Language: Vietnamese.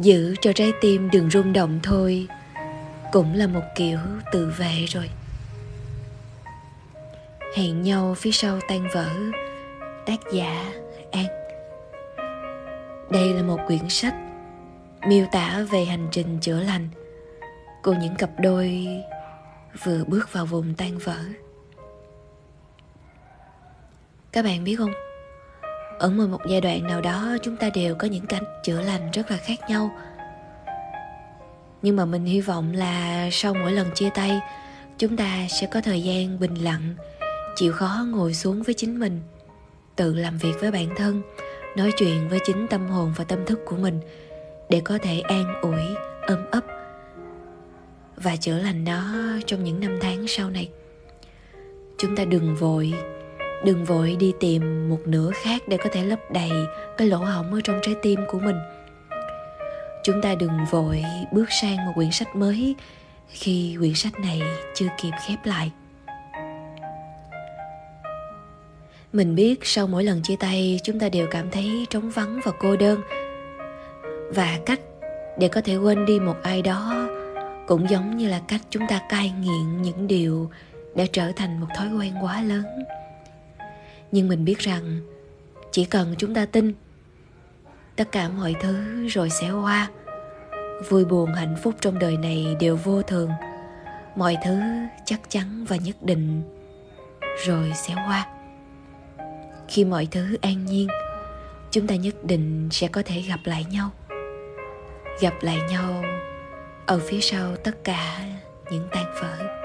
giữ cho trái tim đừng rung động thôi. Cũng là một kiểu tự vệ rồi. Hẹn nhau phía sau tan vỡ. Tác giả an. Đây là một quyển sách miêu tả về hành trình chữa lành của những cặp đôi vừa bước vào vùng tan vỡ. Các bạn biết không? Ở mỗi một giai đoạn nào đó, chúng ta đều có những cách chữa lành rất là khác nhau. Nhưng mà mình hy vọng là sau mỗi lần chia tay, chúng ta sẽ có thời gian bình lặng, chịu khó ngồi xuống với chính mình, tự làm việc với bản thân, nói chuyện với chính tâm hồn và tâm thức của mình để có thể an ủi ôm ấp và chữa lành nó trong những năm tháng sau này. Chúng ta đừng vội đừng vội đi tìm một nửa khác để có thể lấp đầy cái lỗ hổng ở trong trái tim của mình. Chúng ta đừng vội bước sang một quyển sách mới khi quyển sách này chưa kịp khép lại. Mình biết sau mỗi lần chia tay, chúng ta đều cảm thấy trống vắng và cô đơn. Và cách để có thể quên đi một ai đó cũng giống như là cách chúng ta cai nghiện những điều đã trở thành một thói quen quá lớn nhưng mình biết rằng chỉ cần chúng ta tin, tất cả mọi thứ rồi sẽ qua. Vui buồn hạnh phúc trong đời này đều vô thường. Mọi thứ chắc chắn và nhất định rồi sẽ qua. Khi mọi thứ an nhiên, chúng ta nhất định sẽ có thể gặp lại nhau. Gặp lại nhau ở phía sau tất cả những tan vỡ.